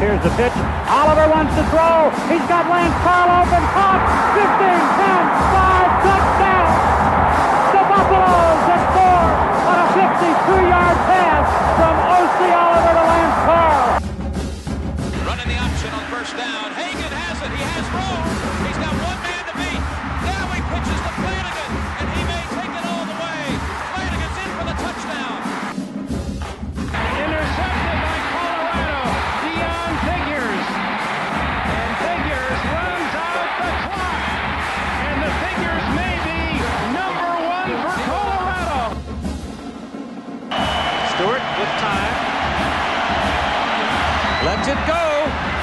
Here's the pitch. Oliver wants to throw. He's got Lance Carl open. Caught. 15, 10, 5, touchdown. The Buffaloes at four on a 52-yard pass from O.C. Oliver to Lance Carl. Running the option on first down. Hagan has it. He has room.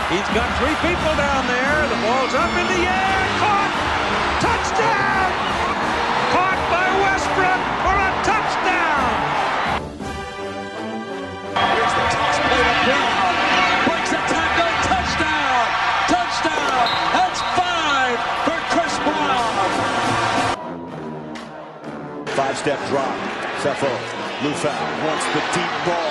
He's got three people down there. The ball's up in the air. Caught. Touchdown. Caught by Westbrook for a touchdown. Here's the toss played up Brown. Breaks the tackle. Touchdown. Touchdown. That's five for Chris Brown. Five-step drop. Sefo, Liufau wants the deep ball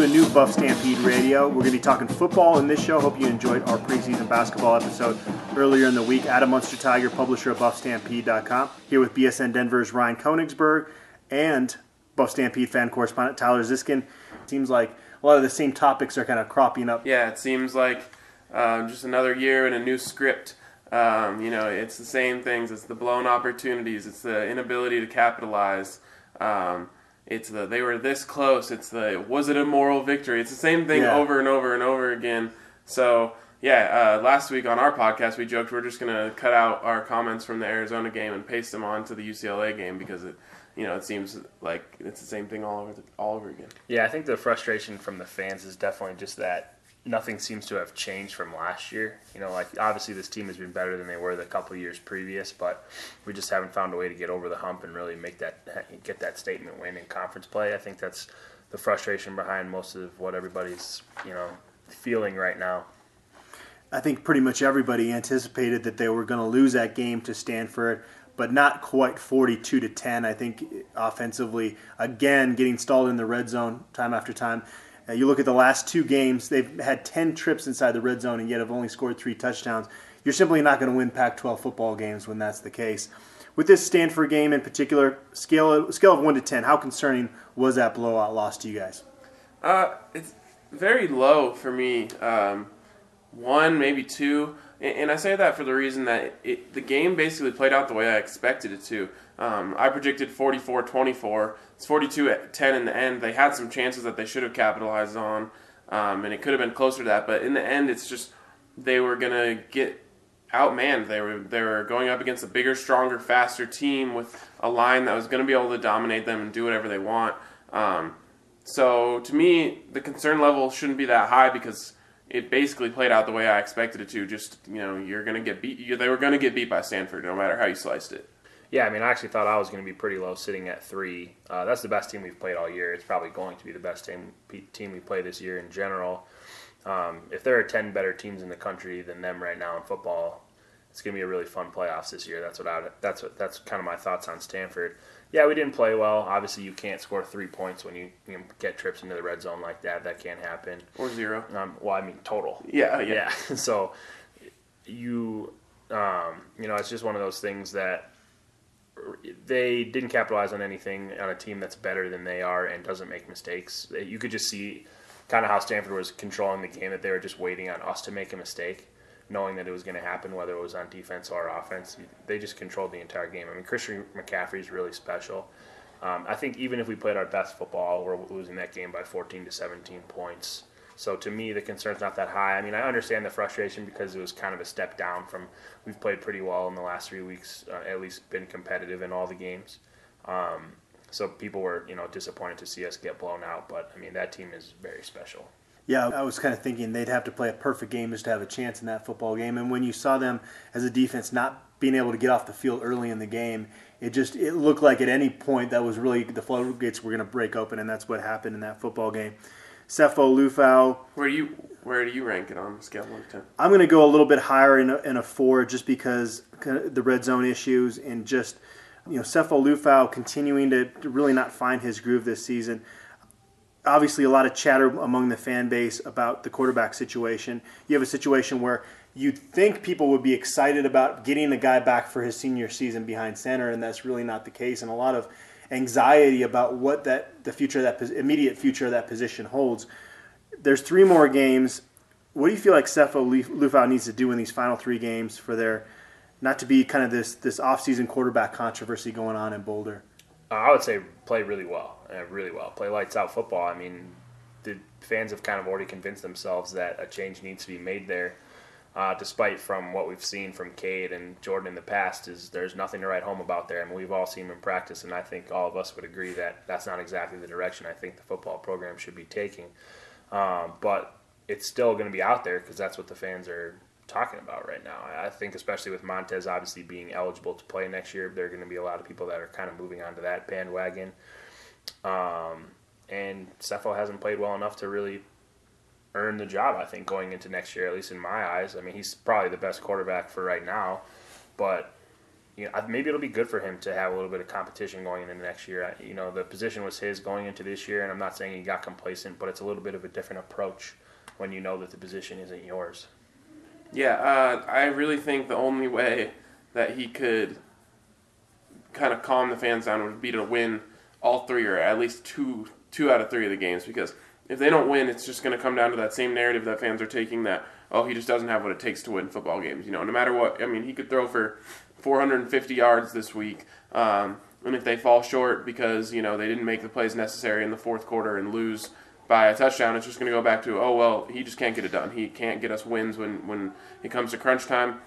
A new Buff Stampede Radio. We're going to be talking football in this show. Hope you enjoyed our preseason basketball episode earlier in the week. Adam Munsterteiger, publisher of BuffStampede.com, here with BSN Denver's Ryan Koenigsberg and Buff Stampede fan correspondent Tyler Ziskin. Seems like a lot of the same topics are kind of cropping up. Yeah, it seems like uh, just another year and a new script. Um, you know, it's the same things. It's the blown opportunities. It's the inability to capitalize. Um, it's the they were this close. It's the was it a moral victory? It's the same thing Yeah. over and over and over again. So yeah, uh, last week on our podcast we joked we're just gonna cut out our comments from the Arizona game and paste them on to the UCLA game because it, you know, it seems like it's the same thing all over the, all over again. Yeah, I think the frustration from the fans is definitely just that nothing seems to have changed from last year. You know, like obviously this team has been better than they were the couple years previous, but we just haven't found a way to get over the hump and really make that get that statement win in conference play. I think that's the frustration behind most of what everybody's you know feeling right now. I think pretty much everybody anticipated that they were going to lose that game to Stanford, but not quite 42 to 10. I think offensively, again, getting stalled in the red zone time after time. Uh, you look at the last two games, they've had 10 trips inside the red zone and yet have only scored three touchdowns. You're simply not going to win Pac 12 football games when that's the case. With this Stanford game in particular, scale, scale of 1 to 10, how concerning was that blowout loss to you guys? Uh, it's very low for me. Um, one, maybe two, and, I say that for the reason that it, the game basically played out the way I expected it to. Um, I predicted 44-24. It's 42-10 in the end. They had some chances that they should have capitalized on, um, and it could have been closer to that. But in the end, it's just they were gonna get outmanned. They were they were going up against a bigger, stronger, faster team with a line that was going to be able to dominate them and do whatever they want. Um, so to me, the concern level shouldn't be that high because it basically played out the way I expected it to. Just you know, you're going to get beat. You, they were going to get beat by Stanford, no matter how you sliced it. Yeah, I mean, I actually thought I was going to be pretty low, sitting at three. Uh, that's the best team we've played all year. It's probably going to be the best team team we play this year in general. Um, if there are ten better teams in the country than them right now in football, it's going to be a really fun playoffs this year. That's what I that's what that's kind of my thoughts on Stanford. Yeah, we didn't play well. Obviously, you can't score three points when you, you know, get trips into the red zone like that. That can't happen. Or zero. Um, well, I mean total. Yeah, yeah. Yeah. so you, um, you know, it's just one of those things that they didn't capitalize on anything on a team that's better than they are and doesn't make mistakes. You could just see kind of how Stanford was controlling the game that they were just waiting on us to make a mistake, knowing that it was going to happen whether it was on defense or offense. They just controlled the entire game. I mean, Christian McCaffrey is really special. Um, I think even if we played our best football, we're losing that game by 14 to 17 points. So to me, the concern's not that high. I mean, I understand the frustration because it was kind of a step down from we've played pretty well in the last three weeks, uh, at least been competitive in all the games. Um, so people were, you know, disappointed to see us get blown out. But I mean, that team is very special. Yeah, I was kind of thinking they'd have to play a perfect game just to have a chance in that football game. And when you saw them as a defense not being able to get off the field early in the game, it just it looked like at any point that was really the floodgates were going to break open, and that's what happened in that football game. Sefo Liufau. Where do you where do you rank it on a scale of one to ten? I'm going to go a little bit higher in a, in a four just because the red zone issues and just, you know, Sefo Liufau continuing to, to really not find his groove this season. Obviously, a lot of chatter among the fan base about the quarterback situation. You have a situation where you'd think people would be excited about getting the guy back for his senior season behind center, and that's really not the case. And a lot of anxiety about what that the future that immediate future of that position holds. There's three more games. What do you feel like Luf- Liufau needs to do in these final three games for their not to be kind of this this offseason quarterback controversy going on in Boulder? I would say play really well, uh, really well. Play lights out football. I mean, the fans have kind of already convinced themselves that a change needs to be made there. Uh, despite from what we've seen from Cade and Jordan in the past, is there's nothing to write home about there. I mean, we've all seen him in practice, and I think all of us would agree that that's not exactly the direction I think the football program should be taking. Um, but it's still going to be out there because that's what the fans are talking about right now. I think, especially with Montez obviously being eligible to play next year, there are going to be a lot of people that are kind of moving onto that bandwagon. Um, and Sefo hasn't played well enough to really earn the job, I think, going into next year, at least in my eyes. I mean, he's probably the best quarterback for right now, but you know, maybe it'll be good for him to have a little bit of competition going into next year. You know, the position was his going into this year, and I'm not saying he got complacent, but it's a little bit of a different approach when you know that the position isn't yours. Yeah, uh, I really think the only way that he could kind of calm the fans down would be to win all three or at least two two out of three of the games because if they don't win, it's just going to come down to that same narrative that fans are taking that oh he just doesn't have what it takes to win football games. You know, no matter what. I mean, he could throw for 450 yards this week, um, and if they fall short because you know they didn't make the plays necessary in the fourth quarter and lose by a touchdown, it's just going to go back to oh well he just can't get it done. He can't get us wins when when it comes to crunch time.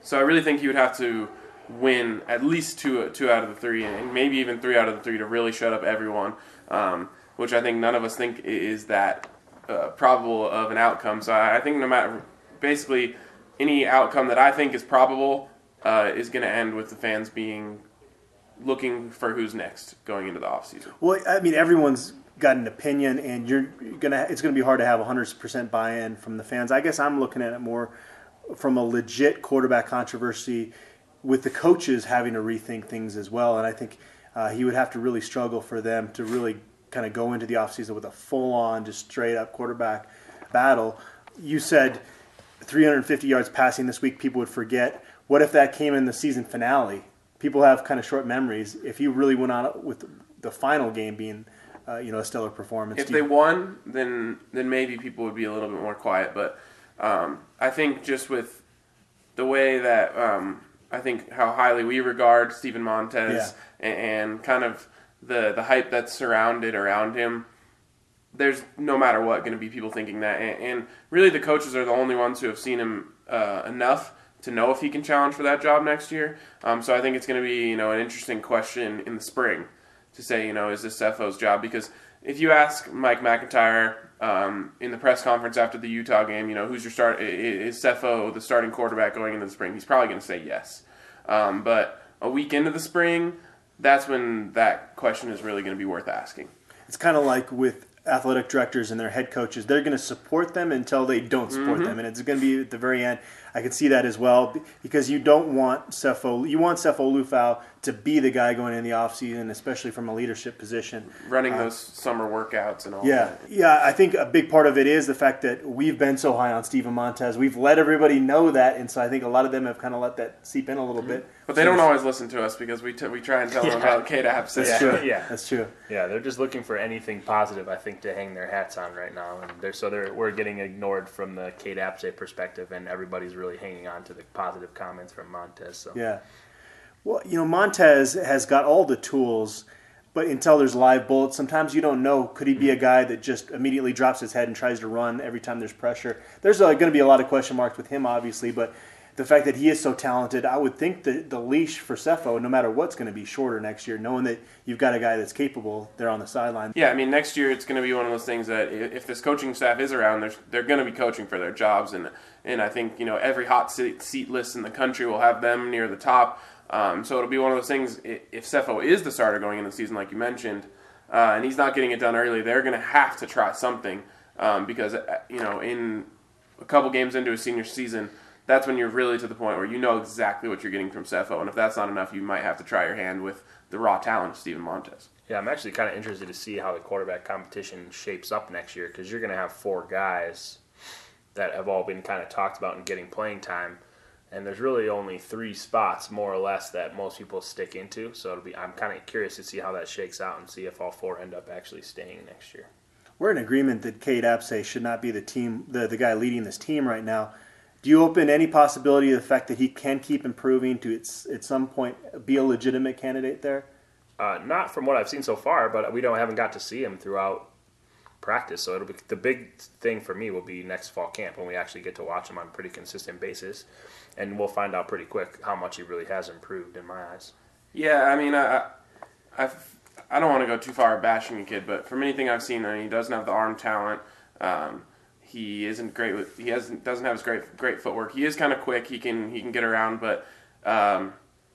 So I really think he would have to win at least two two out of the three, and maybe even three out of the three to really shut up everyone. Um, which I think none of us think is that uh, probable of an outcome. So I, think no matter basically any outcome that I think is probable uh, is going to end with the fans being looking for who's next going into the offseason. Well, I mean, everyone's got an opinion, and you're gonna. It's gonna be hard to have 100% buy-in from the fans. I guess I'm looking at it more from a legit quarterback controversy, with the coaches having to rethink things as well. And I think uh, he would have to really struggle for them to really kind of go into the offseason with a full-on, just straight-up quarterback battle. You said 350 yards passing this week. People would forget. What if that came in the season finale? People have kind of short memories. If you really went on with the final game being, uh, you know, a stellar performance, If they won, then then maybe people would be a little bit more quiet. But um, I think just with the way that um, I think how highly we regard Steven Montez and, and kind of the the hype that's surrounded around him, there's no matter what going to be people thinking that. And, and really, the coaches are the only ones who have seen him uh, enough to know if he can challenge for that job next year. Um, so I think it's going to be you know an interesting question in the spring to say you know is this Sefo's job because if you ask Mike McIntyre um, in the press conference after the Utah game, you know who's your start is Sefo the starting quarterback going into the spring? He's probably going to say yes. Um, but a week into the spring, that's when that question is really going to be worth asking. it's kind of like with athletic directors and their head coaches. They're going to support them until they don't support Mm-hmm. them, and it's going to be at the very end. I can see that as well because you don't want Sefo. You want Sefo Liufau to be the guy going in the offseason, especially from a leadership position. Running those summer workouts and all Uh, Yeah, that. yeah. I think a big part of it is the fact that we've been so high on Steven Montez. We've let everybody know that, and so I think a lot of them have kind of let that seep in a little bit. But they don't always listen to us because we, t- we try and tell them about Cade Apsay. That's Yeah. true. Yeah. That's true. Yeah, they're just looking for anything positive, I think, to hang their hats on right now, and they're so they're we're getting ignored from the Cade Apsay perspective, and everybody's really hanging on to the positive comments from Montez. So Yeah. Well, you know, Montez has got all the tools, but until there's live bullets, sometimes you don't know. Could he be a guy that just immediately drops his head and tries to run every time there's pressure? There's uh, going to be a lot of question marks with him, obviously, but the fact that he is so talented, I would think the, the leash for Sefo, no matter what's going to be shorter next year, knowing that you've got a guy that's capable there on the sideline. Yeah, I mean, next year it's going to be one of those things that if this coaching staff is around, they're, they're going to be coaching for their jobs, and and I think you know every hot seat, seat list in the country will have them near the top. Um, so it'll be one of those things. If Sefo is the starter going into the season, like you mentioned, uh, and he's not getting it done early, they're going to have to try something um, because uh, you know in a couple games into a senior season, that's when you're really to the point where you know exactly what you're getting from Sefo, and if that's not enough, you might have to try your hand with the raw talent of Steven Montez. Yeah, I'm actually kind of interested to see how the quarterback competition shapes up next year because you're going to have four guys that have all been kind of talked about and getting playing time, and there's really only three spots more or less that most people stick into. So it'll be I'm kind of curious to see how that shakes out and see if all four end up actually staying next year. We're in agreement that Cade Apsay should not be the team, the, the guy leading this team right now. Do you open any possibility of the fact that he can keep improving to its, at some point be a legitimate candidate there? Uh, not from what I've seen so far, but we don't haven't got to see him throughout practice. So it'll be the big thing for me will be next fall camp when we actually get to watch him on a pretty consistent basis, and we'll find out pretty quick how much he really has improved in my eyes. Yeah, I mean, I, I, I don't want to go too far bashing the kid, but from anything I've seen, I mean, he doesn't have the arm talent. Um, he isn't great with. He hasn't doesn't have his great great footwork. He is kind of quick. He can he can get around, but um,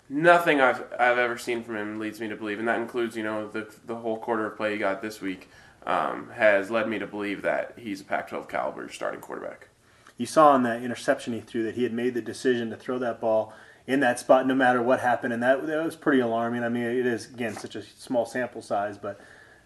nothing I've I've ever seen from him leads me to believe, and that includes you know the the whole quarter of play he got this week um, has led me to believe that he's a Pac-12 caliber starting quarterback. You saw in that interception he threw that he had made the decision to throw that ball in that spot no matter what happened, and that that was pretty alarming. I mean, it is again such a small sample size, but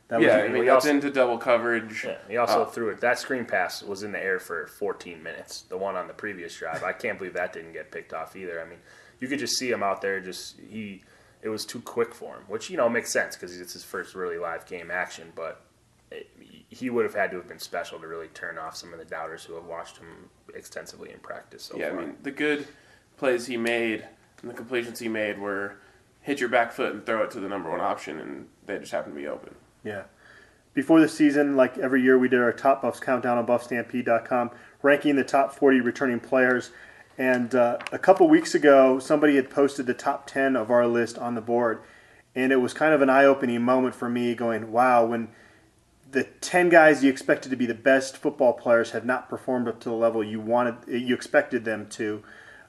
that yeah, was I mean, that's into double coverage. Yeah, he also uh, threw it. That screen pass was in the air for 14 minutes. The one on the previous drive, I can't believe that didn't get picked off either. I mean, you could just see him out there. Just he, it was too quick for him, which you know makes sense because it's his first really live game action. But it, he would have had to have been special to really turn off some of the doubters who have watched him extensively in practice. So yeah, far. I mean, the good plays he made and the completions he made were hit your back foot and throw it to the number one option, and they just happened to be open. Yeah. Before the season, like every year, we did our top buffs countdown on buffstampede.com, ranking the top 40 returning players. And uh, a couple weeks ago, somebody had posted the top 10 of our list on the board. And it was kind of an eye opening moment for me going, wow, when the 10 guys you expected to be the best football players have not performed up to the level you wanted, you expected them to.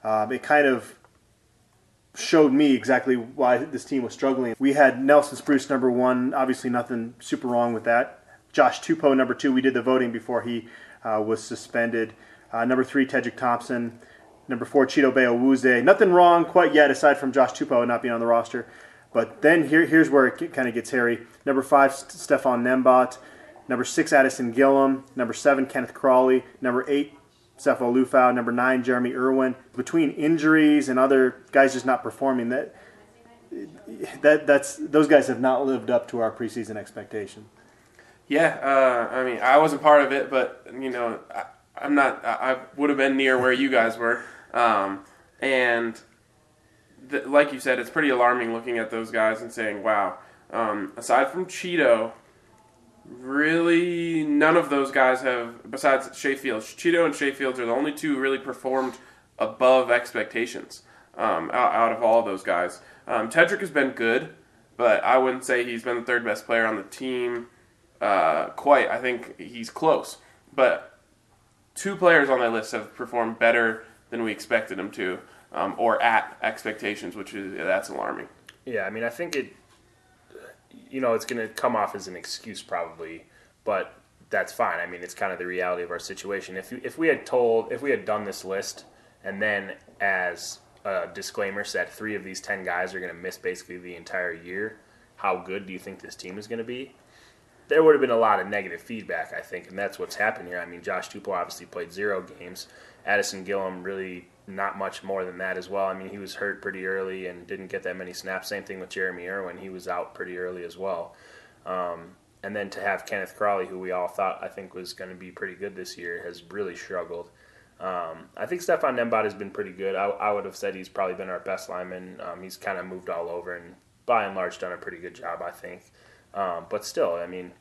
Um, it kind of showed me exactly why this team was struggling. We had Nelson Spruce number one, obviously nothing super wrong with that. Josh Tupou number two, we did the voting before he uh, was suspended. Uh, number three, Tedric Thompson. Number four, Chidobe Awuzie. Nothing wrong quite yet, aside from Josh Tupou not being on the roster. But then here, here's where it kind of gets hairy. Number five, Stefan Nembot. Number six, Addison Gillam. Number seven, Kenneth Crawley. Number eight, Sefo Liufau, number nine, Jeremy Irwin. Between injuries and other guys just not performing, that that that's those guys have not lived up to our preseason expectation. Yeah, uh, I mean, I wasn't part of it, but you know, I, am not. I, I would have been near where you guys were, um, and the, like you said, it's pretty alarming looking at those guys and saying, "Wow." Um, aside from Chido, really none of those guys have besides Shay Fields. Chido and Shay Fields are the only two really performed above expectations um, out, out, of all of those guys. Um, Tedric has been good, but I wouldn't say he's been the third best player on the team. Uh, quite, I think he's close. But two players on that list have performed better than we expected them to, um, or at expectations, which is that's alarming. Yeah, I mean, I think it you know, it's going to come off as an excuse probably, but that's fine. I mean, it's kind of the reality of our situation. If if we had told, if we had done this list, and then as a disclaimer said three of these ten guys are going to miss basically the entire year, how good do you think this team is going to be? There would have been a lot of negative feedback, I think, and that's what's happened here. I mean, Josh Tupou obviously played zero games. Addison Gillam really not much more than that as well. I mean, he was hurt pretty early and didn't get that many snaps. Same thing with Jeremy Irwin; he was out pretty early as well. Um, and then to have Kenneth Crawley, who we all thought I think was going to be pretty good this year, has really struggled. Um, I think Stefan Nembot has been pretty good. I, I, would have said he's probably been our best lineman. Um, he's kind of moved all over and by and large done a pretty good job, I think. Um, but still, I mean,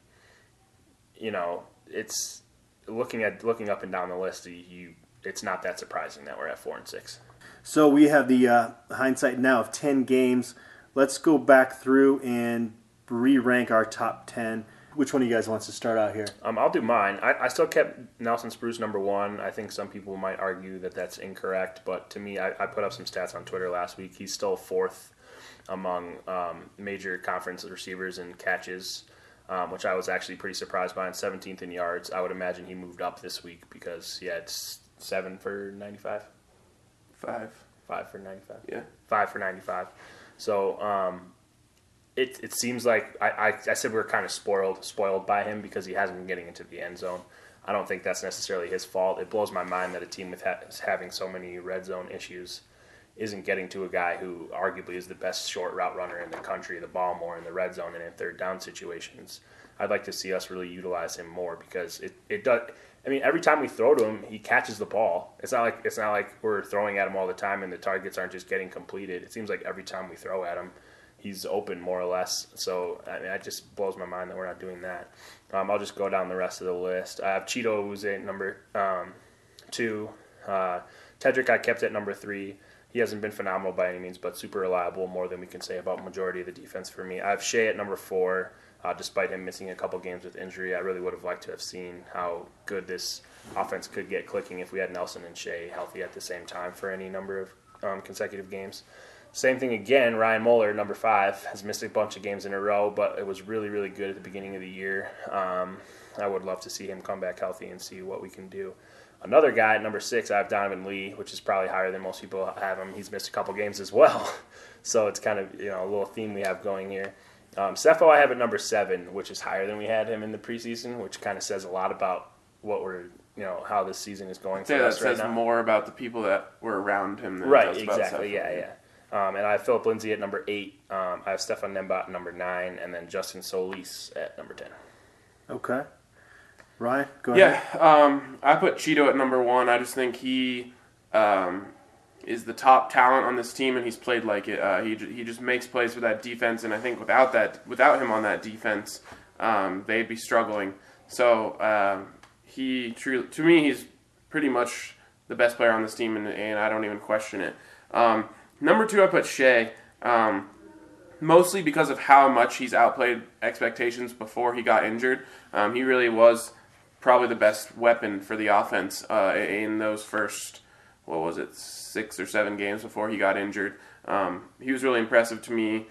you know, it's looking at looking up and down the list. You it's not that surprising that we're at four and six. So we have the uh, hindsight now of ten games. Let's go back through and re-rank our top ten. Which one of you guys wants to start out here? Um, I'll do mine. I, I, still kept Nelson Spruce number one. I think some people might argue that that's incorrect, but to me, I, I put up some stats on Twitter last week. He's still fourth among um, major conference receivers and catches. um, which I was actually pretty surprised by. On 17th in yards, I would imagine he moved up this week because he had seven for 95, Five. five for 95 Yeah. five for 95. So um, it, it seems like I, I, I said we are kind of spoiled spoiled by him because he hasn't been getting into the end zone. I don't think that's necessarily his fault. It blows my mind that a team with ha- having so many red zone issues isn't getting to a guy who arguably is the best short route runner in the country, the ball more in the red zone and in third down situations. I'd like to see us really utilize him more because it, it does. I mean, every time we throw to him, he catches the ball. It's not like it's not like we're throwing at him all the time and the targets aren't just getting completed. It seems like every time we throw at him, he's open more or less. So I mean, that just blows my mind that we're not doing that. Um, I'll just go down the rest of the list. I have Chido who's at number um, two. Uh, Tedric I kept at number three. He hasn't been phenomenal by any means, but super reliable. More than we can say about majority of the defense for me. I have Shay at number four. Uh, despite him missing a couple games with injury, I really would have liked to have seen how good this offense could get clicking if we had Nelson and Shay healthy at the same time for any number of um, consecutive games. Same thing again. Ryan Moeller, number five, has missed a bunch of games in a row, but it was really, really good at the beginning of the year. Um, I would love to see him come back healthy and see what we can do. Another guy at number six, I have Donovan Lee, which is probably higher than most people have him. He's missed a couple games as well, so it's kind of you know a little theme we have going here. Um, Sefo, I have at number seven, which is higher than we had him in the preseason, which kind of says a lot about what we're you know how this season is going I'd for say that us right says now. more about the people that were around him than Right, does about exactly. Yeah, yeah. Um, and I have Philip Lindsay at number eight. Um, I have Stefan Nembot at number nine, and then Justin Solis at number ten. Okay. Ryan, go ahead. Yeah, um, I put Chido at number one. I just think he um, is the top talent on this team, and he's played like it. Uh, he he just makes plays for that defense, and I think without that, without him on that defense, um, they'd be struggling. So um, he, true, to me, he's pretty much the best player on this team, and, and I don't even question it. Um, number two, I put Shay. Um, mostly because of how much he's outplayed expectations before he got injured. Um, he really was probably the best weapon for the offense uh, in those first, what was it, six or seven games before he got injured. Um, he was really impressive to me,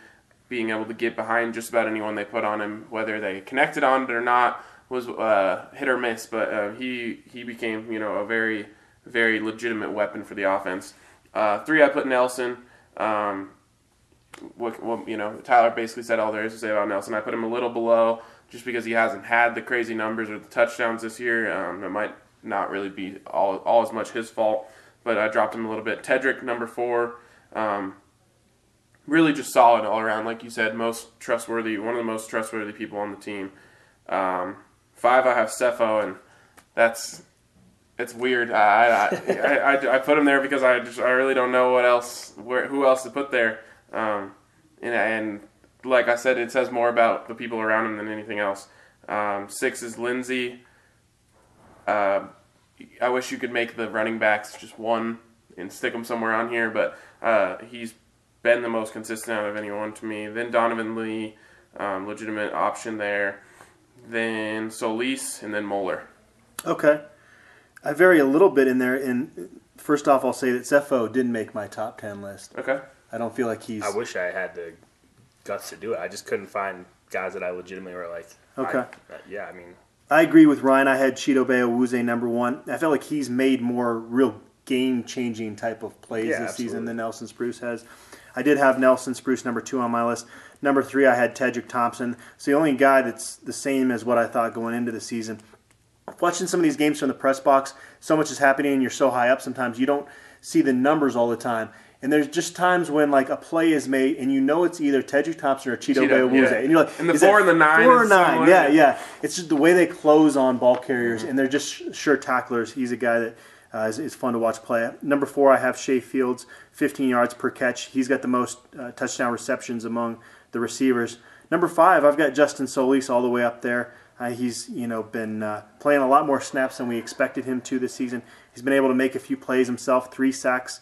being able to get behind just about anyone they put on him, whether they connected on it or not, was uh, hit or miss. But uh, he he became you know a very very legitimate weapon for the offense. Uh, three, I put Nelson. Um, what, what you know, Tyler basically said all there is to say about Nelson. I put him a little below just because he hasn't had the crazy numbers or the touchdowns this year. Um, it might not really be all all as much his fault, but I dropped him a little bit. Tedric number four, um, really just solid all around. Like you said, most trustworthy, one of the most trustworthy people on the team. Um, five, I have Sefo, and that's it's weird. I I, I, I, I put him there because I just I really don't know what else where who else to put there. Um, and, and like I said, it says more about the people around him than anything else. Um, six is Lindsay. Uh, I wish you could make the running backs just one and stick them somewhere on here, but uh, he's been the most consistent out of anyone to me. Then Donovan Lee, um, legitimate option there. Then Solis, and then Moeller. Okay. I vary a little bit in there. And first off, I'll say that Sefo didn't make my top 10 list. Okay. I don't feel like he's. I wish I had the guts to do it. I just couldn't find guys that I legitimately were like, Okay. I- uh, yeah, I mean, I agree with Ryan. I had Chidobe Awuzie number one. I felt like he's made more real game changing type of plays Yeah, this season than Nelson Spruce has. I did have Nelson Spruce number two on my list. Number three, I had Tedric Thompson. It's the only guy that's the same as what I thought going into the season. Watching some of these games from the press box, so much is happening and you're so high up sometimes you don't see the numbers all the time. And there's just times when like a play is made and you know it's either Tedric Thompson or Chido, Cheeto, Bayawuze. yeah. And you're like, And the four and the nine Four or nine, yeah, yeah. It's just the way they close on ball carriers, and they're just sure tacklers. He's a guy that uh, is, is fun to watch play. Number four, I have Shay Fields, 15 yards per catch. He's got the most uh, touchdown receptions among the receivers. Number five, I've got Justin Solis all the way up there. Uh, he's you know been uh, playing a lot more snaps than we expected him to this season. He's been able to make a few plays himself, three sacks.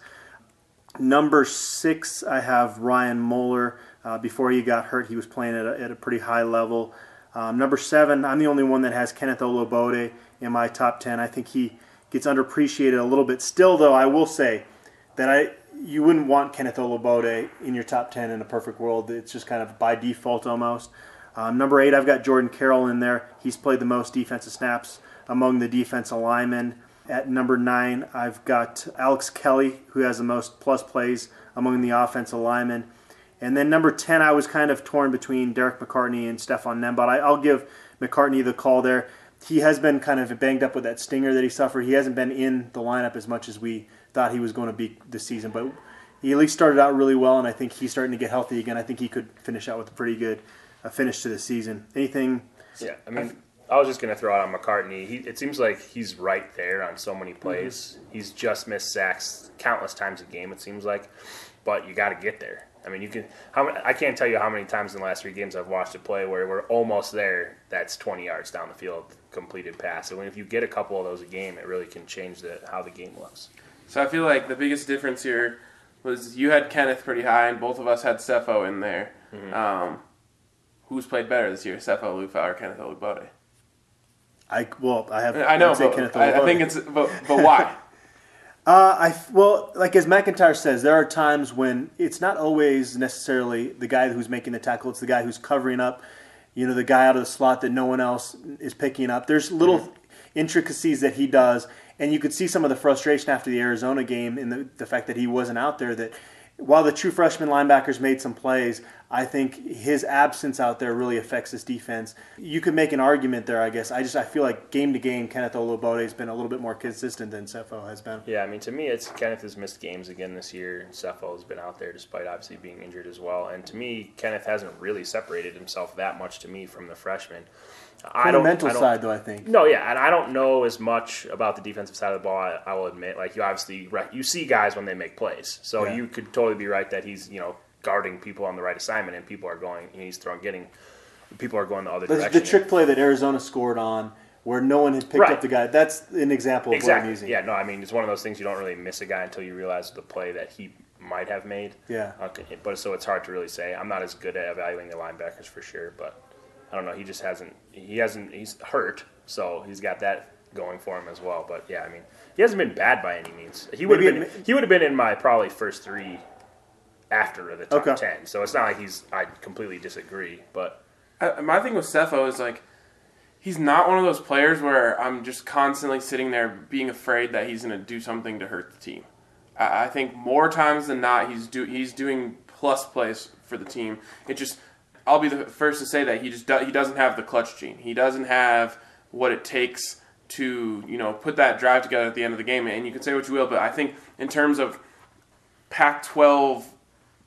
Number six, I have Ryan Moeller. Uh, before he got hurt, he was playing at a, at a pretty high level. Um, number seven, I'm the only one that has Kenneth Olugbode in my top ten. I think he gets underappreciated a little bit. Still, though, I will say that I you wouldn't want Kenneth Olugbode in your top ten in a perfect world. It's just kind of by default almost. Um, number eight, I've got Jordan Carroll in there. He's played the most defensive snaps among the defensive linemen. At number nine, I've got Alex Kelley, who has the most plus plays among the offensive linemen. And then number 10, I was kind of torn between Derek McCartney and Stefan Nembot. I, I'll give McCartney the call there. He has been kind of banged up with that stinger that he suffered. He hasn't been in the lineup as much as we thought he was going to be this season, but he at least started out really well, and I think he's starting to get healthy again. I think he could finish out with a pretty good uh, finish to the season. Anything? Yeah, I mean, I was just going to throw out on McCartney. He, it seems like he's right there on so many plays. He's just missed sacks countless times a game. It seems like, but you got to get there. I mean, you can. How I can't tell you how many times in the last three games I've watched a play where we're almost there. That's 20 yards down the field, completed pass. And if you get a couple of those a game, it really can change the how the game looks. So I feel like the biggest difference here was you had Kenneth pretty high, and both of us had Sefo in there. Um, who's played better this year, Sefo Liufau or Kenneth Olugbode? I well, I have. I know, but Kenneth I, I think it's but, but why? Uh, I well, like as McIntyre says, there are times when it's not always necessarily the guy who's making the tackle; it's the guy who's covering up. You know, the guy out of the slot that no one else is picking up. There's little intricacies that he does, and you could see some of the frustration after the Arizona game in the, the fact that he wasn't out there. That while the true freshman linebackers made some plays, I think his absence out there really affects this defense. You could make an argument there, I guess. I just I feel like game to game, Kenneth Olugbode has been a little bit more consistent than Sefo has been. Yeah, I mean, to me, it's Kenneth has missed games again this year, and Sefo has been out there despite obviously being injured as well. And to me, Kenneth hasn't really separated himself that much to me from the freshman. I On the don't, mental I don't- side, though, I think. No, yeah, and I don't know as much about the defensive side of the ball. I, I will admit, like you obviously you see guys when they make plays, so Yeah. you could totally be right that he's you know guarding people on the right assignment, and people are going, he's throwing, getting, people are going the other The, direction. the trick play that Arizona scored on, where no one had picked Right. up the guy, that's an example of what I'm exactly. using. Yeah, no, I mean it's one of those things you don't really miss a guy until you realize the play that he might have made. Yeah. Okay, but so it's hard to really say. I'm not as good at evaluating the linebackers for sure, but I don't know. He just hasn't. He hasn't. He's hurt, so he's got that going for him as well. But yeah, I mean, he hasn't been bad by any means. He would have been. it- He would have been in my probably first three after the top Okay. ten. So it's not like he's. I completely disagree, but I, my thing with Sefo is like he's not one of those players where I'm just constantly sitting there being afraid that he's going to do something to hurt the team. I, I think more times than not he's do he's doing plus plays for the team. It just I'll be the first to say that he just do, he doesn't have the clutch gene. He doesn't have what it takes to you know put that drive together at the end of the game. And you can say what you will, but I think in terms of Pac-12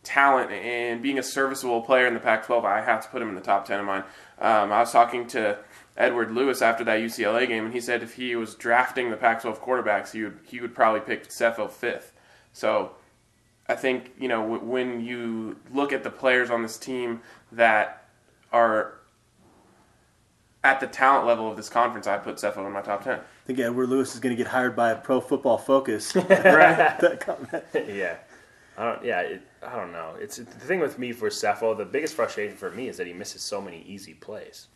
talent and being a serviceable player in the Pac-12, I have to put him in the top 10 of mine. Um, I was talking to Edward Lewis after that UCLA game, and he said if he was drafting the Pac-12 quarterbacks, he would he would probably pick Sefo fifth. So I think you know w- when you look at the players on this team that are at the talent level of this conference, I put Sefo in my top 10. I think Edward Lewis is going to get hired by a Pro Football Focus. Right? That comment. yeah. I don't. Yeah, it, I don't know. It's the thing with me for Sefo. The biggest frustration for me is that he misses so many easy plays,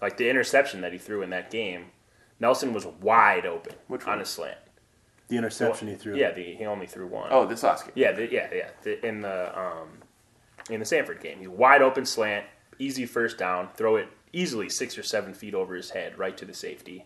like the interception that he threw in that game. Nelson was wide open Which on one? a slant. The interception he threw. Yeah, the, he only threw one. oh, this last game. yeah, the, yeah, yeah. The, in the um, in the Stanford game, he wide open slant, easy first down, throw it easily six or seven feet over his head, right to the safety.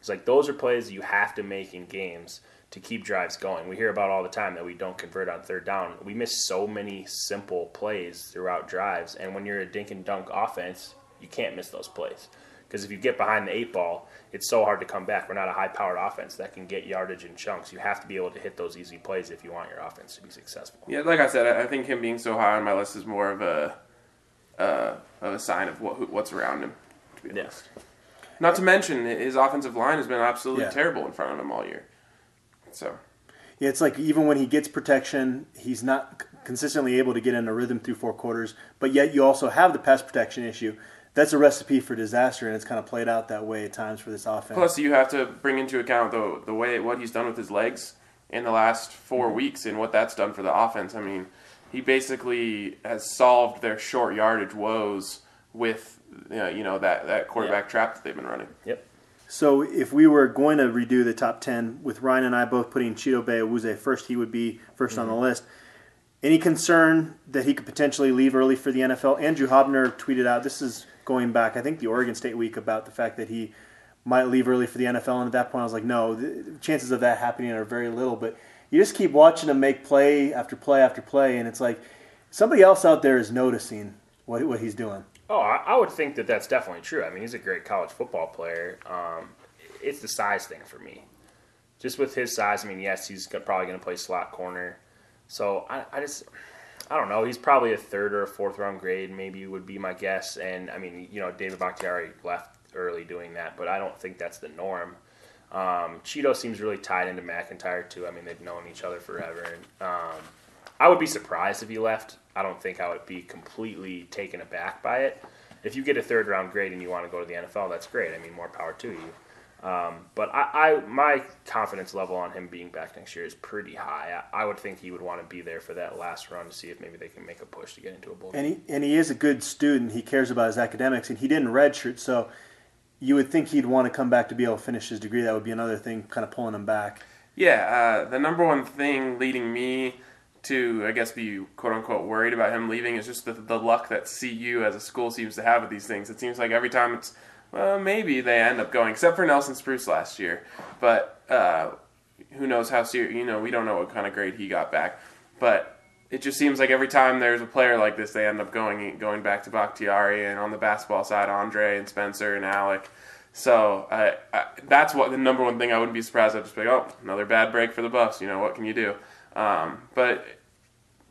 It's like those are plays you have to make in games to keep drives going. We hear about all the time that we don't convert on third down. We miss so many simple plays throughout drives, and when you're a dink and dunk offense, you can't miss those plays. Because if you get behind the eight ball, it's so hard to come back. We're not a high powered offense that can get yardage in chunks. You have to be able to hit those easy plays if you want your offense to be successful. Yeah, like I said, I I think him being so high on my list is more of a uh, of a sign of what what's around him. To be honest. Not to mention his offensive line has been absolutely Yeah. terrible in front of him all year. So Yeah, it's like even when he gets protection, he's not consistently able to get in a rhythm through four quarters. But yet you also have the pass protection issue. That's a recipe for disaster, and it's kind of played out that way at times for this offense. plus you have to bring into account the the way what he's done with his legs in the last 4 Mm-hmm. weeks and what that's done for the offense. I mean, he basically has solved their short yardage woes with uh, you know that that quarterback trap that they've been running. Yep. So if we were going to redo the top ten with Ryan and I both putting Chidobe Awuzie first, he would be 1st on the mm-hmm. list. Any concern that he could potentially leave early for the NFL? Andrew Hobner tweeted out. This is going back, I think the Oregon State week about the fact that he might leave early for the NFL, and at that point I was like, no, the chances of that happening are very little. But you just keep watching him make play after play after play, and it's like somebody else out there is noticing what what he's doing. Oh, I, would think that that's definitely true. I mean, he's a great college football player. Um, it's the size thing for me. Just with his size, I mean, yes, he's probably going to play slot corner. So I, I just, I don't know. He's probably a third or a fourth round grade, maybe would be my guess. And I mean, you know, David Bakhtiari left early doing that, but I don't think that's the norm. Um, Chido seems really tied into McIntyre too. I mean, they've known each other forever. And, um, I would be surprised if he left. I don't think I would be completely taken aback by it. If you get a third round grade and you want to go to the NFL, that's great. I mean, more power to you. Um, but I, I, my confidence level on him being back next year is pretty high. I, I would think he would want to be there for that last run to see if maybe they can make a push to get into a bowl. And he and he is a good student. He cares about his academics, and he didn't redshirt, so you would think he'd want to come back to be able to finish his degree. That would be another thing, kind of pulling him back. Yeah, uh, the number one thing leading me to, I guess, be quote unquote worried about him leaving is just the, the luck that CU as a school seems to have with these things. It seems like every time it's, well, maybe they end up going, except for Nelson Spruce last year. But uh, who knows how serious, you know, we don't know what kind of grade he got back. But it just seems like every time there's a player like this, they end up going going back to Bakhtiari and on the basketball side, Andre and Spencer and Alec. So I, that's what the number one thing I wouldn't be surprised. I'd just be like, oh, another bad break for the Buffs. You know what can you do? Um, but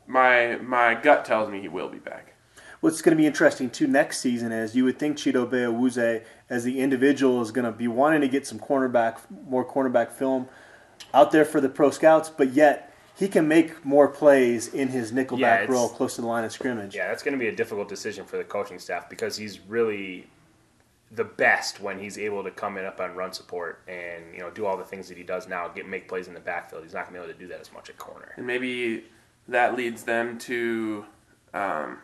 my my gut tells me he will be back. What's going to be interesting too next season is you would think Chidobe Awuzie as the individual is going to be wanting to get some cornerback, more cornerback film out there for the pro scouts, but yet he can make more plays in his nickelback it's- role close to the line of scrimmage. Yeah, that's going to be a difficult decision for the coaching staff because he's really the best when he's able to come in up on run support and you know do all the things that he does now, get make plays in the backfield. He's not going to be able to do that as much at corner. And maybe that leads them to, um,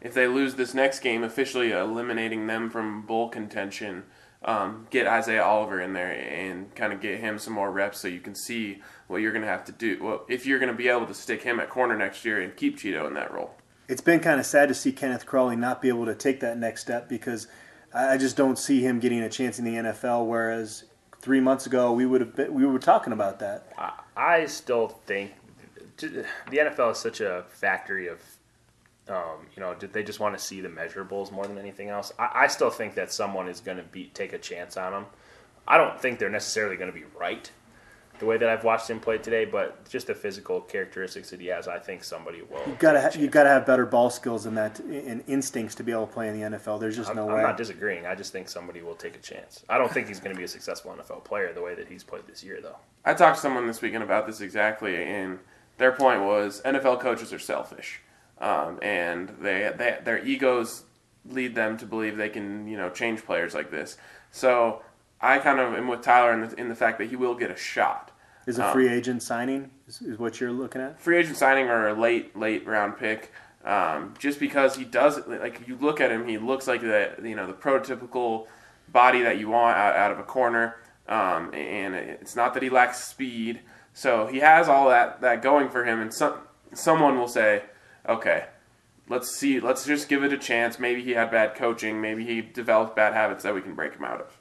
if they lose this next game, officially eliminating them from bowl contention. Um, get Isaiah Oliver in there and kind of get him some more reps so you can see what you're going to have to do. Well, if you're going to be able to stick him at corner next year and keep Chido in that role. It's been kind of sad to see Kenneth Crawley not be able to take that next step because I just don't see him getting a chance in the NFL. Whereas three months ago we would have been, we were talking about that. I, still think the NFL is such a factory of, um, you know, did they just want to see the measurables more than anything else? I, I still think that someone is going to be take a chance on him. I don't think they're necessarily going to be right the way that I've watched him play today, but just the physical characteristics that he has, I think somebody will. You gotta take ha- you gotta have better ball skills than that and instincts to be able to play in the NFL. There's just I'm, no way. I'm not disagreeing. I just think somebody will take a chance. I don't think he's going to be a successful NFL player the way that he's played this year, though. I talked to someone this weekend about this exactly, and their point was NFL coaches are selfish, um, and they, they their egos lead them to believe they can you know change players like this. So I kind of am with Tyler in the, in the fact that he will get a shot. Is a Um, free agent signing is, is what you're looking at? free agent signing or a late late round pick. Um, just because he does like you look at him, he looks like the you know the prototypical body that you want out, out of a corner. Um, and it's not that he lacks speed, so he has all that that going for him. And some someone will say, okay, let's see, let's just give it a chance. Maybe he had bad coaching, maybe he developed bad habits that we can break him out of.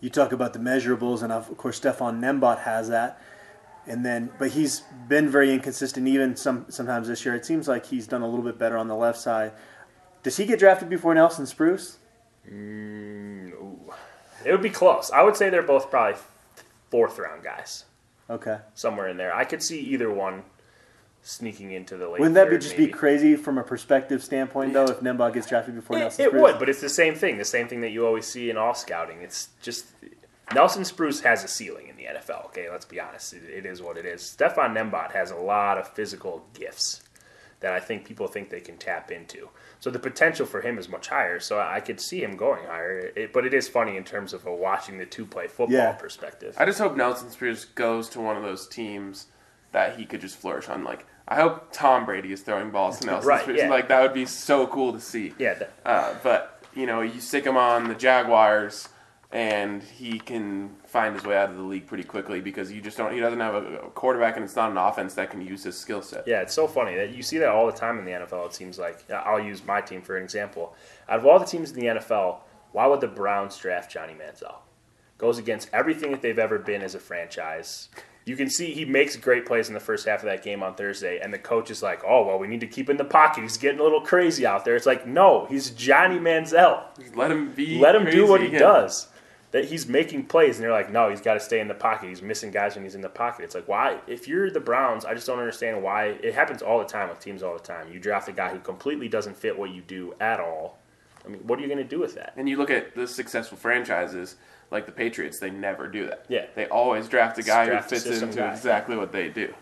You talk about the measurables, and of course Stefan Nembot has that. And then, but he's been very inconsistent. Even some sometimes this year, it seems like he's done a little bit better on the left side. Does he get drafted before Nelson Spruce? Mm, ooh. It would be close. I would say they're both probably fourth round guys, Okay. somewhere in there. I could see either one sneaking into the late. Wouldn't that be just maybe. be crazy from a perspective standpoint, though, if Nembot gets drafted before It, Nelson it Spruce? would, but it's the same thing. The same thing that you always see in all scouting. It's just Nelson Spruce has a ceiling in the NFL. Okay, let's be honest. It, it is what it is. Stefan Nembot has a lot of physical gifts that I think people think they can tap into. So the potential for him is much higher. So I could see him going higher. It, but it is funny in terms of a watching the two play football Yeah. perspective. I just hope Nelson Spruce goes to one of those teams that he could just flourish on. Like, I hope Tom Brady is throwing balls to Nelson Right, yeah. Like, that would be so cool to see. yeah, that, Uh, but, you know, you stick him on the Jaguars and he can find his way out of the league pretty quickly because you just don't. He doesn't have a, a quarterback, and it's not an offense that can use his skill set. Yeah, it's so funny that you see that all the time in the NFL. It seems like I'll use my team for an example. Out of all the teams in the NFL, why would the Browns draft Johnny Manziel? Goes against everything that they've ever been as a franchise. You can see he makes great plays in the first half of that game on Thursday, and the coach is like, "Oh well, we need to keep in the pocket. He's getting a little crazy out there." It's like, no, he's Johnny Manziel. Let him be. Let him do what he crazy. does. That he's making plays, and they're like, no, he's got to stay in the pocket. He's missing guys when he's in the pocket. It's like, why? If you're the Browns, I just don't understand why. It happens all the time with teams all the time. You draft a guy who completely doesn't fit what you do at all. I mean, what are you going to do with that? And you look at the successful franchises like the Patriots, they never do that. Yeah. They always draft a guy Draft who fits into guy. exactly what they do.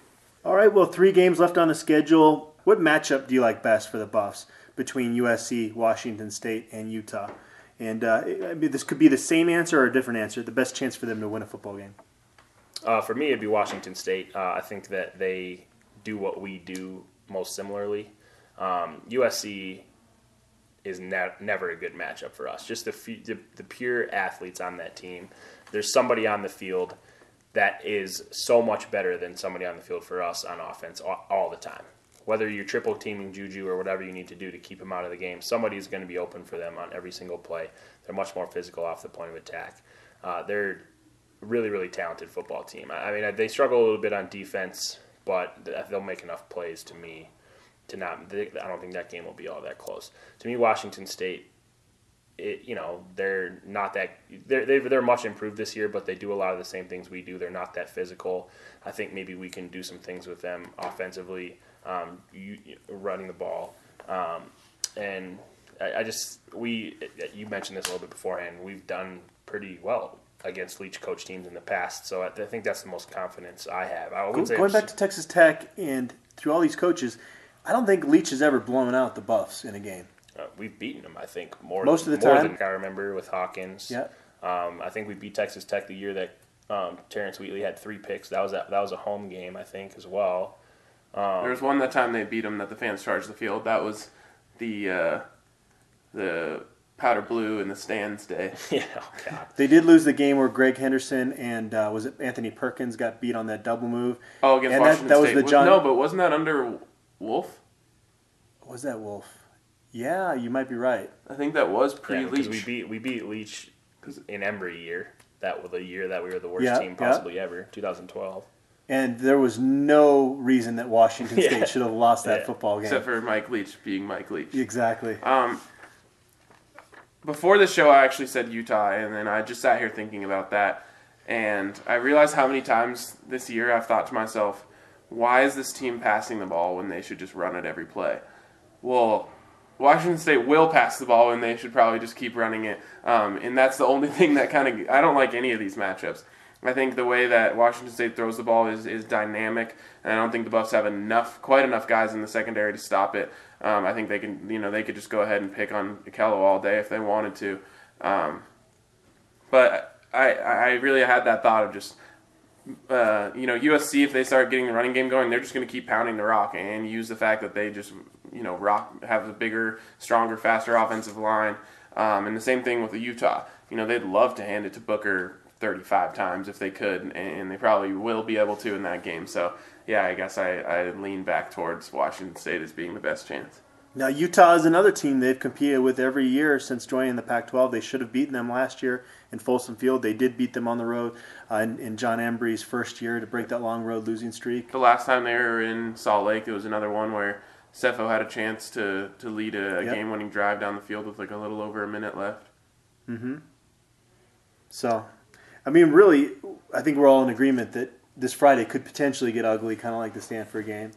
All right, well, three games left on the schedule. What matchup do you like best for the Buffs between USC, Washington State, and Utah? And uh, I mean, this could be the same answer or a different answer. The best chance for them to win a football game. Uh, for me, it'd be Washington State. Uh, I think that they do what we do most similarly. Um, USC is ne- never a good matchup for us. Just the, fe- the the pure athletes on that team. There's somebody on the field that is so much better than somebody on the field for us on offense all, all the time. Whether you're triple teaming Juju or whatever you need to do to keep him out of the game, somebody is going to be open for them on every single play. They're much more physical off the point of attack. Uh, they're really, really talented football team. I I mean, they struggle a little bit on defense, but they'll make enough plays to me to not. they- I don't think that game will be all that close. To me, Washington State, it, you know, they're not that. They're they're they're much improved this year, but they do a lot of the same things we do. They're not that physical. I think maybe we can do some things with them offensively, um, you, running the ball, um, and I, I just we. You mentioned this a little bit beforehand. We've done pretty well against Leach coach teams in the past, so I, I think that's the most confidence I have. I Go- would say Going back to Texas Tech and through all these coaches, I don't think Leach has ever blown out the Buffs in a game. Uh, we've beaten them, I think, more Most of the more time. than I remember with Hawkins. Yeah. Um, I think we beat Texas Tech the year that um, Terrence Wheatley had three picks. That was a, that was a home game, I think, as well. there was one that time they beat them that the fans charged the field. That was the uh, the powder blue in the stands day. yeah. Oh God. They did lose the game where Greg Henderson and uh, was it Anthony Perkins got beat on that double move. Oh, against And that- Washington that was State. the Was- John- No, but wasn't that under Wulff? Was that Wolf? Yeah, you might be right. I think that was Yeah, pre because Leach. we beat we beat Leach in Embree year. That was the year that we were the worst Yeah, team yeah. possibly ever, 2012. And there was no reason that Washington Yeah. State should have lost that Yeah. football game. Except for Mike Leach being Mike Leach. exactly. Um, before the show, I actually said Utah, and then I just sat here thinking about that, and I realized how many times this year I've thought to myself, why is this team passing the ball when they should just run it every play? Well, Washington State will pass the ball, and they should probably just keep running it. Um, and that's the only thing that kind of I don't like any of these matchups. I think the way that Washington State throws the ball is, is dynamic, and I don't think the Buffs have enough, quite enough guys in the secondary to stop it. Um, I think they can, you know, they could just go ahead and pick on Kello all day if they wanted to. Um, but I, I really had that thought of just, uh, you know, USC if they start getting the running game going, they're just going to keep pounding the rock and use the fact that they just, you know, rock have a bigger, stronger, faster offensive line. Um, and the same thing with the Utah. You know, they'd love to hand it to Booker 35 times if they could, and they probably will be able to in that game. So, yeah, I guess I, I lean back towards Washington State as being the best chance. Now Utah is another team they've competed with every year since joining the Pac-12. They should have beaten them last year in Folsom Field. They did beat them on the road uh, in, in Jon Embree's first year to break that long road losing streak. The last time they were in Salt Lake, it was another one where Sefo had a chance to, to lead a, Yep. game-winning drive down the field with like a little over a minute left. Mm hmm. So, I mean, really, I think we're all in agreement that this Friday could potentially get ugly, kind of like the Stanford game.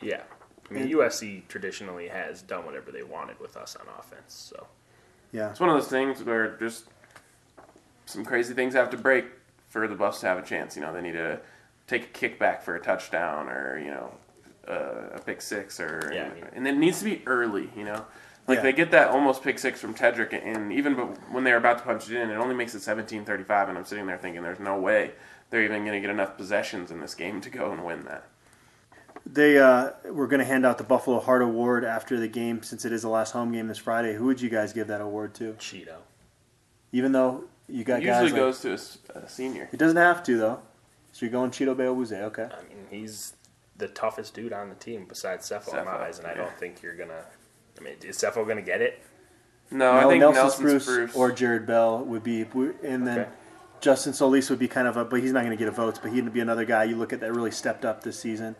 Yeah. I mean, USC traditionally has done whatever they wanted with us on offense. So Yeah. It's one of those things where just some crazy things have to break for the Buffs to have a chance. You know, they need to take a kickback for a touchdown or you know uh, a pick six or Yeah, I mean- and it needs to be early. You know. Like Yeah. they get that almost pick six from Tedric, and even but when they're about to punch it in, it only makes it 17-35, and I'm sitting there thinking, there's no way they're even going to get enough possessions in this game to go and win that. They uh, were going to hand out the Buffalo Heart Award after the game since it is the last home game this Friday. Who would you guys give that award to? Chido. Even though You got Usually guys. goes to a s- a, senior. It doesn't have to though. So you're going Chidobe Awuzie, okay? I mean, he's the toughest dude on the team besides Sefo in my eyes, and I don't think you're gonna. I mean, is Sefo gonna get it? No, I think Nelson, Nelson, Spruce, Spruce, or Jered Bell would be, and then Okay. Justin Solis would be kind of a, but he's not going to get a votes. But he'd be another guy you look at that really stepped up this season.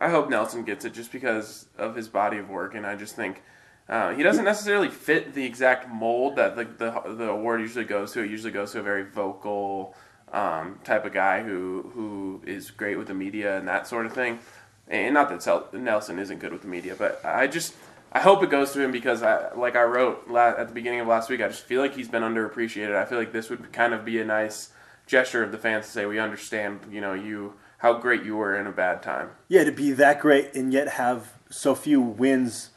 I hope Nelson gets it just because of his body of work, and I just think uh, he doesn't necessarily fit the exact mold that the, the the award usually goes to. It usually goes to a very vocal um, type of guy who who is great with the media and that sort of thing. And not that Nelson isn't good with the media, but I just I hope it goes to him because I like I wrote la- at the beginning of last week. I just feel like he's been underappreciated. I feel like this would kind of be a nice gesture of the fans to say we understand, you know, you how great you were in a bad time. Yeah, to be that great and yet have so few wins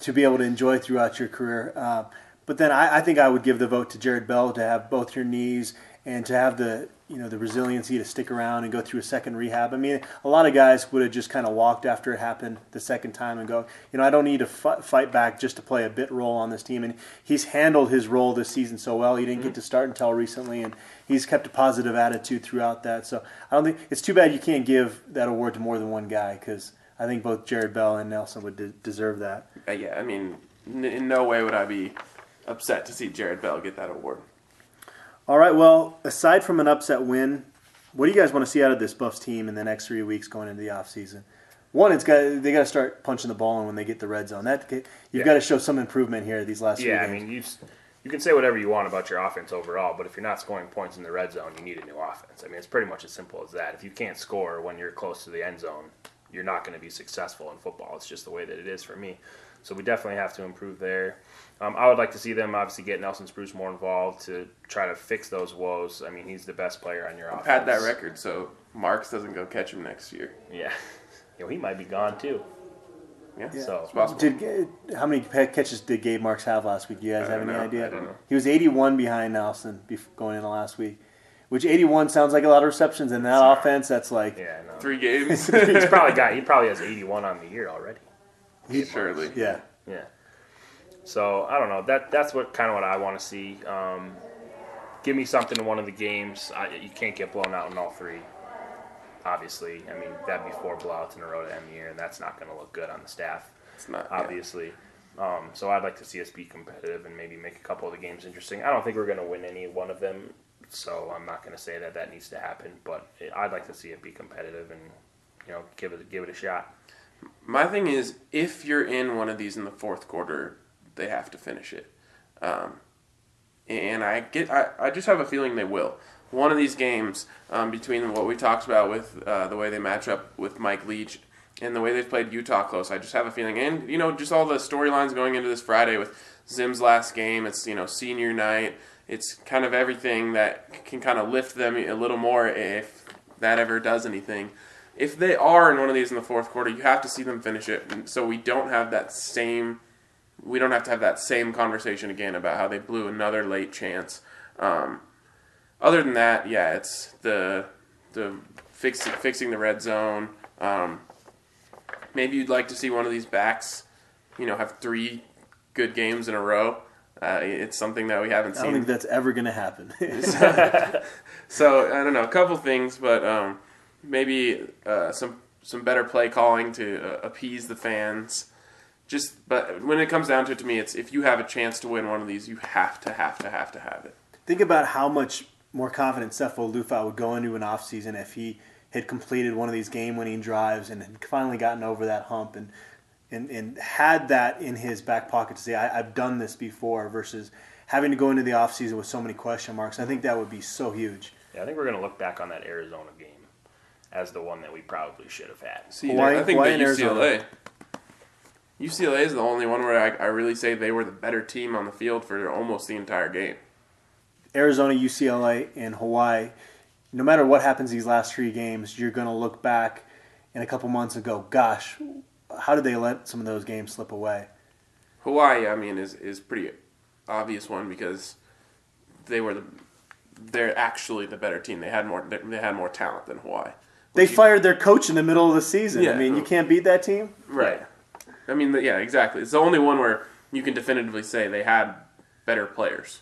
to be able to enjoy throughout your career. Uh, but then I, I think I would give the vote to Jered Bell to have both your knees and to have the you know the resiliency to stick around and go through a second rehab. I mean, a lot of guys would have just kind of walked after it happened the second time and go, you know, I don't need to fi- fight back just to play a bit role on this team. And he's handled his role this season so well. He didn't get to start until recently, and he's kept a positive attitude throughout that. So I don't think it's too bad you can't give that award to more than one guy because I think both Jered Bell and Nelson would de- deserve that. Uh, yeah, I mean, n- in no way would I be upset to see Jered Bell get that award. All right. Well, aside from an upset win, what do you guys want to see out of this Buffs team in the next three weeks going into the offseason? One, it's got they got to start punching the ball in when they get the red zone. That you've Yeah. got to show some improvement here these last few Yeah, I mean, you you can say whatever you want about your offense overall, but if you're not scoring points in the red zone, you need a new offense. I mean, it's pretty much as simple as that. If you can't score when you're close to the end zone, you're not going to be successful in football. It's just the way that it is for me. So we definitely have to improve there. Um, I would like to see them obviously get Nelson Spruce more involved to try to fix those woes. I mean, he's the best player on your offense. We've had that record, so Marks doesn't go catch him next year. Yeah. You know, he might be gone too. Yeah, So- it's possible. Did how many catches did Gabe Marks have last week? Do you guys I have don't any know. idea? I don't know. He was 81 behind Nelson bef- going into last week, which 81 sounds like a lot of receptions in that offense. That's like Yeah, no. Three games. He's probably got. He probably has 81 on the year already. He, Surely. yeah. Yeah. So I don't know. That that's what kind of what I want to see. Um, give me something in one of the games. I, you can't get blown out in all three. Obviously, I mean that'd be four blowouts in a row to end the year, and that's not going to look good on the staff. It's not. yeah. Obviously. Um, so I'd like to see us be competitive and maybe make a couple of the games interesting. I don't think we're going to win any one of them, so I'm not going to say that that needs to happen. But I'd like to see it be competitive and you know give it give it a shot. My thing is, if you're in one of these in the fourth quarter, they have to finish it. Um, and I get, I, I just have a feeling they will. One of these games, um, between what we talked about with uh, the way they match up with Mike Leach and the way they've played Utah close, I just have a feeling. And you know, just all the storylines going into this Friday with Zim's last game. It's you know senior night. It's kind of everything that can kind of lift them a little more if that ever does anything if they are in one of these in the fourth quarter, you have to see them finish it. So we don't have that same, we don't have to have that same conversation again about how they blew another late chance. Um, other than that, yeah, it's the the fix, fixing the red zone. Um, maybe you'd like to see one of these backs, you know, have three good games in a row. Uh, it's something that we haven't seen. I don't think that's ever going to happen. So I don't know, a couple things, but um, maybe uh, some some better play calling to uh, appease the fans. Just, but when it comes down to it, to me, it's if you have a chance to win one of these, you have to, have to, have to have it. Think about how much more confident Sefo Liufau would go into an offseason if he had completed one of these game-winning drives and had finally gotten over that hump and and, and had that in his back pocket to say, I, I've done this before versus having to go into the offseason with so many question marks. I think that would be so huge. Yeah, I think we're going to look back on that Arizona game as the one that we probably should have had. See, Hawaii- I think Hawaii that and Arizona. UCLA. UCLA is the only one where I, I really say they were the better team on the field for almost the entire game. Arizona, UCLA, and Hawaii, no matter what happens these last three games, you're going to look back in a couple months and go, gosh, how did they let some of those games slip away? Hawaii, I mean, is is pretty obvious one because they were the they're actually the better team. They had more they had more talent than Hawaii. They you- fired their coach in the middle of the season. I mean, you can't beat that team. Right. I mean, yeah, exactly. It's the only one where you can definitively say they had better players.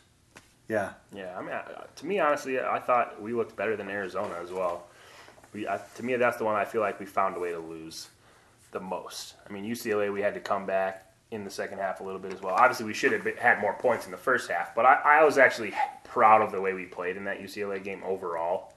Yeah. Yeah, I mean, to me, honestly, I thought we looked better than Arizona as well. We, I, to me, that's the one I feel like we found a way to lose the most. I mean, UCLA, we had to come back in the second half a little bit as well. Obviously, we should have been, had more points in the first half, but I, I was actually proud of the way we played in that UCLA game overall.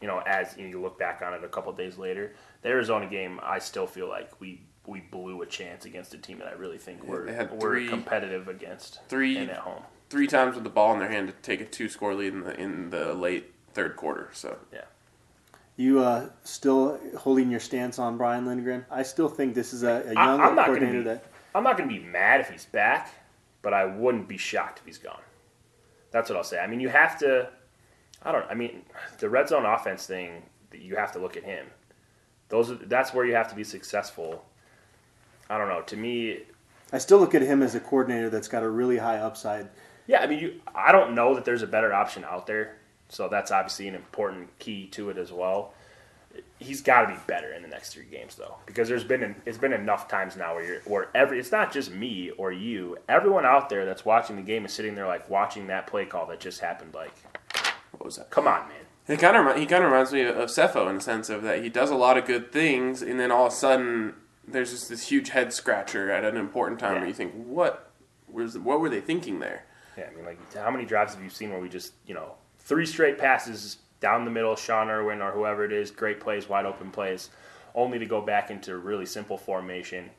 You know, as you look back on it a couple days later, the Arizona game, I still feel like we we blew a chance against a team that I really think we're, had we're competitive against three- and at home. Three times with the ball in their hand to take a two score lead in the in the late third quarter. So Yeah. You uh, still holding your stance on Brian Lindgren? I still think this is a young I'm not gonna coordinator be- that. I'm not going to be mad if he's back, but I wouldn't be shocked if he's gone. That's what I'll say. I mean, you have to. I don't. I mean, the red zone offense thing. You have to look at him. Those. Are, that's where you have to be successful. I don't know. To me, I still look at him as a coordinator that's got a really high upside. yeah. I mean, you. I don't know that there's a better option out there. So that's obviously an important key to it as well. He's got to be better in the next three games, though, because there's been an, it's been enough times now where you're where every it's not just me or you, everyone out there that's watching the game is sitting there like watching that play call that just happened. Like, what was that? come on, man. It kind of he kind of reminds me of Sefo in the sense of that he does a lot of good things, and then all of a sudden there's just this huge head scratcher at an important time Yeah. where you think, what was what were they thinking there? Yeah, I mean, like, how many drives have you seen where we just, you know, three straight passes down the middle, Sean Irwin or whoever it is, great plays, wide open plays, only to go back into really simple formation.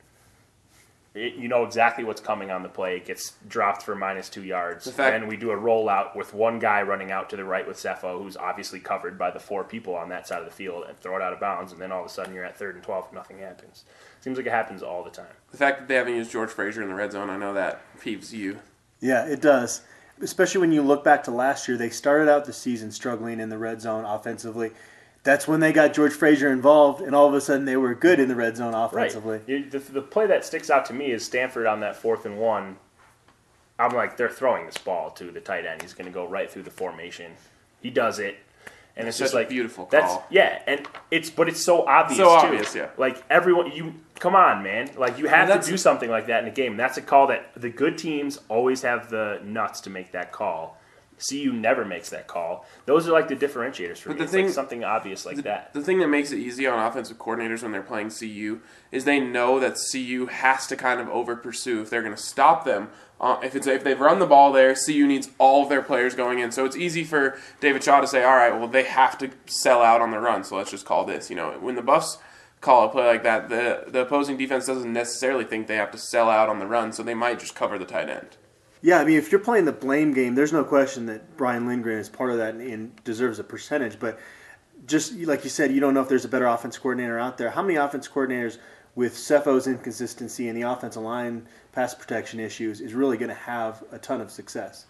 It, you know exactly what's coming on the play. It gets dropped for minus two yards. The fact- and we do a rollout with one guy running out to the right with Sefo, who's obviously covered by the four people on that side of the field, and throw it out of bounds. And then all of a sudden you're at third and 12, nothing happens. Seems like it happens all the time. The fact that they haven't used George Frazier in the red zone, I know that peeves you. Yeah, it does. Especially when you look back to last year, they started out the season struggling in the red zone offensively. That's when they got George Frazier involved, and all of a sudden they were good in the red zone offensively. Right. The, the play that sticks out to me is Stanford on that fourth and one. I'm like, they're throwing this ball to the tight end. He's going to go right through the formation. He does it, and it's Such just a like beautiful That's yeah, and it's but it's so obvious. So too. obvious, yeah. Like everyone, you come on, man. Like you have to do something like that in a game. That's a call that the good teams always have the nuts to make that call. CU never makes that call. Those are like the differentiators for But me. the It's like something obvious like that. The thing that makes it easy on offensive coordinators when they're playing CU is they know that CU has to kind of over pursue if they're going to stop them. Uh, if it's if they've run the ball there, CU needs all of their players going in. So it's easy for David Shaw to say, "All right, well they have to sell out on the run, so let's just call this." You know, when the Buffs call a play like that, the the opposing defense doesn't necessarily think they have to sell out on the run, so they might just cover the tight end. Yeah, I mean, if you're playing the blame game, there's no question that Brian Lindgren is part of that and, and deserves a percentage. But just like you said, you don't know if there's a better offense coordinator out there. How many offense coordinators with Sefo's inconsistency and the offensive line pass protection issues is really going to have a ton of success?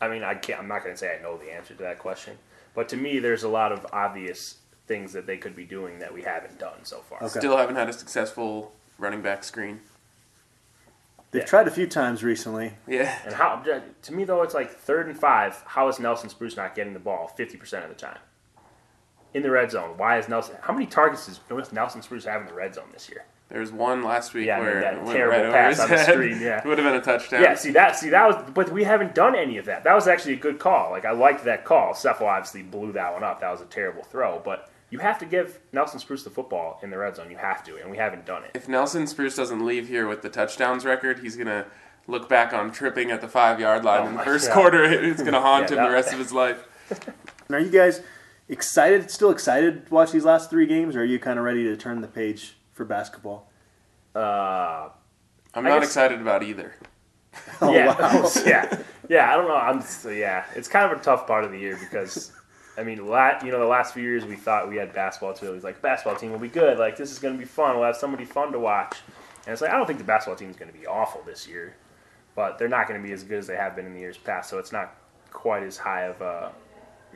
I mean, I can't. I'm not going to say I know the answer to that question, but to me, there's a lot of obvious things that they could be doing that we haven't done so far. Okay. Still haven't had a successful running back screen. They've Yeah. tried a few times recently. Yeah. And how to me though, it's like third and five. How is Nelson Spruce not getting the ball 50 percent of the time in the red zone? Why is Nelson? How many targets does Nelson Spruce having in the red zone this year? There was one last week Yeah, I mean, where that went terrible right over pass his on the screen, yeah. It would have been a touchdown. Yeah, see that, see that was, but we haven't done any of that. That was actually a good call. Like I liked that call. Sefo obviously blew that one up. That was a terrible throw, but you have to give Nelson Spruce the football in the red zone. You have to, and we haven't done it. If Nelson Spruce doesn't leave here with the touchdowns record, he's gonna look back on tripping at the five yard line Oh in the first God. quarter. It's gonna haunt Yeah, him the that- rest of his life. Are you guys excited? Still excited to watch these last three games? Or are you kind of ready to turn the page for basketball? Uh, I'm I not guess- excited about either. Oh, yeah, wow. yeah, yeah. I don't know. I'm so yeah. It's kind of a tough part of the year because, I mean, la- you know, the last few years we thought we had basketball too. It was like basketball team will be good. Like this is going to be fun. We'll have somebody fun to watch. And it's like I don't think the basketball team is going to be awful this year, but they're not going to be as good as they have been in the years past. So it's not quite as high of a,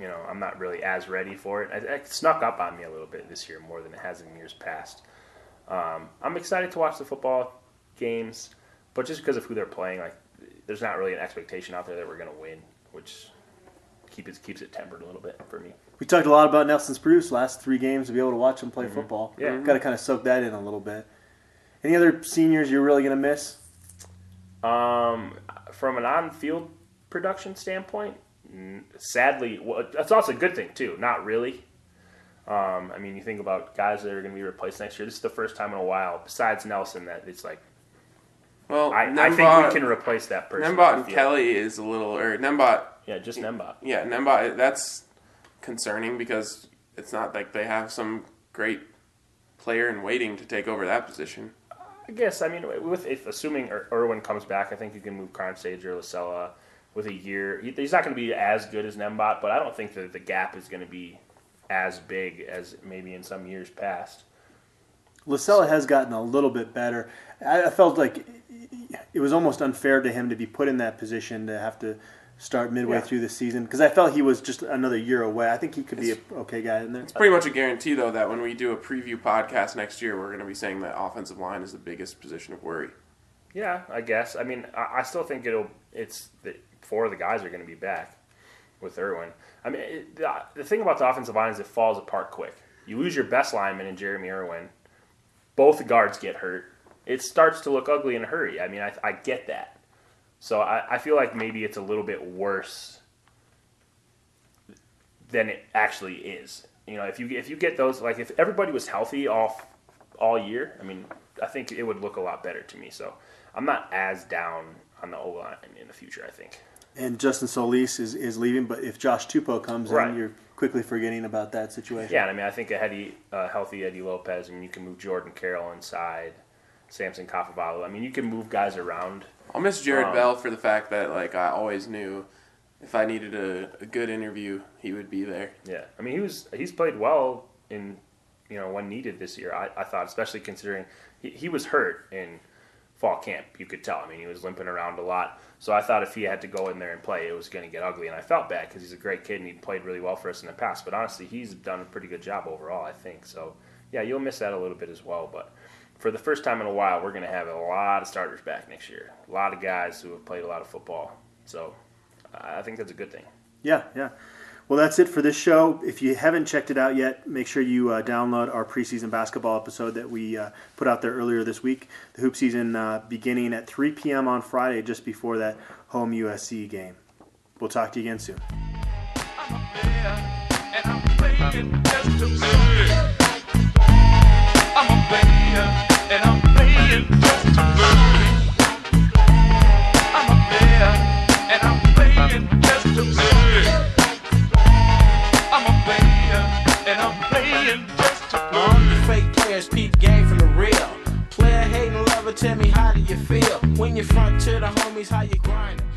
you know, I'm not really as ready for it. It, it snuck up on me a little bit this year more than it has in years past. Um, I'm excited to watch the football games, but just because of who they're playing, like there's not really an expectation out there that we're going to win, which keep it, keeps it tempered a little bit for me. We talked a lot about Nelson Spruce last three games to be able to watch him play football. Mm-hmm. Yeah. got to kind of soak that in a little bit. Any other seniors you're really going to miss? Um, from an on-field production standpoint. Sadly, well, that's also a good thing too. Not really. Um, I mean, you think about guys that are going to be replaced next year. This is the first time in a while, besides Nelson, that it's like Well, I, I think Nembot- we can replace that person. Nembot and. Kelley is a little, or Nembot, Yeah, just Nemba. yeah, Nemba. That's concerning because it's not like they have some great player in waiting to take over that position. I guess I mean with if assuming Ir- Irwin comes back, I think you can move Kronshage or Lasella with a year. He's not going to be as good as Nembot, but I don't think that the gap is going to be as big as maybe in some years past. Lasella has gotten a little bit better. I, I felt like it was almost unfair to him to be put in that position to have to start midway Yeah. through the season because I felt he was just another year away. I think he could be a okay guy in there. It's pretty much a guarantee, though, that when we do a preview podcast next year, we're going to be saying that offensive line is the biggest position of worry. Yeah, I guess. I mean, I, I still think it'll. It's the four of the guys are going to be back with Irwin. I mean, it, the, the thing about the offensive line is it falls apart quick. You lose your best lineman in Jeromy Irwin. Both guards get hurt. It starts to look ugly in a hurry. I mean, I, I get that. So I, I feel like maybe it's a little bit worse than it actually is. You know, if you if you get those like if everybody was healthy all all year, I mean, I think it would look a lot better to me. So I'm not as down on the O line in the future. I think. And Justin Solis is, is leaving, but if Josh Tupou comes Right. in, you're quickly forgetting about that situation. Yeah, and I mean, I think a heady, uh, healthy Eddie Lopez. I mean, you can move Jordan Carrell inside, Samson Kafavalu. I mean, you can move guys around. I'll miss Jered Um, Bell for the fact that, like, I always knew if I needed a, a good interview, he would be there. Yeah, I mean, he was he's played well in you know when needed this year. I, I thought, especially considering he, he was hurt in fall camp. You could tell. I mean, he was limping around a lot. So I thought if he had to go in there and play, it was going to get ugly. And I felt bad because he's a great kid and he played really well for us in the past. But honestly, he's done a pretty good job overall, I think. So yeah, you'll miss that a little bit as well. But for the first time in a while, we're going to have a lot of starters back next year. A lot of guys who have played a lot of football. So I think that's a good thing. Yeah, yeah. Well, that's it for this show. If you haven't checked it out yet, make sure you uh, download our preseason basketball episode that we uh, put out there earlier this week. The hoop season uh, beginning at 3 p.m. on Friday, just before that home USC game. We'll talk to you again soon. Tell me how do you feel? When you front to the homies, how you grind.